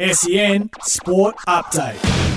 SEN Sport Update.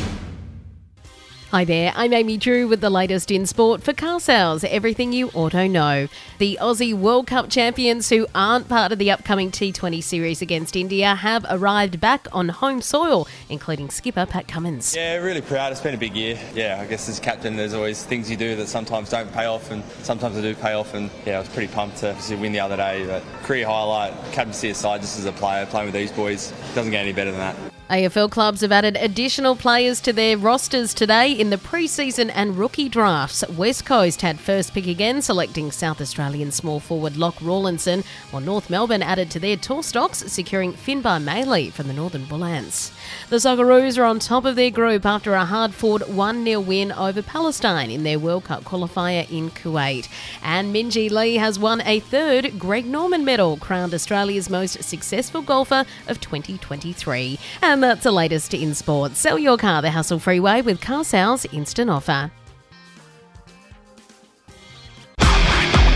Hi there, I'm Amy Drew with the latest in sport for car sales, everything you auto know. The Aussie World Cup champions who aren't part of the upcoming T20 series against India have arrived back on home soil, including skipper Pat Cummins. Yeah, really proud. It's been a big year. Yeah, I guess as captain, there's always things you do that sometimes don't pay off, and sometimes they do pay off. And yeah, I was pretty pumped to win the other day. But career highlight, captaincy aside, just as a player playing with these boys, doesn't get any better than that. AFL clubs have added additional players to their rosters today in the pre-season and rookie drafts. West Coast had first pick again, selecting South Australian small forward Loch Rawlinson, while North Melbourne added to their tour stocks, securing Finbar Maley from the Northern Bullants. The Socceroos are on top of their group after a hard-fought 1-0 win over Palestine in their World Cup qualifier in Kuwait. And Minjee Lee has won a third Greg Norman medal, crowned Australia's most successful golfer of 2023. And that's the latest in sports. Sell your car the hassle free way with Car Sales Instant Offer.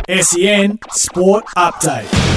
SEN Sport Update.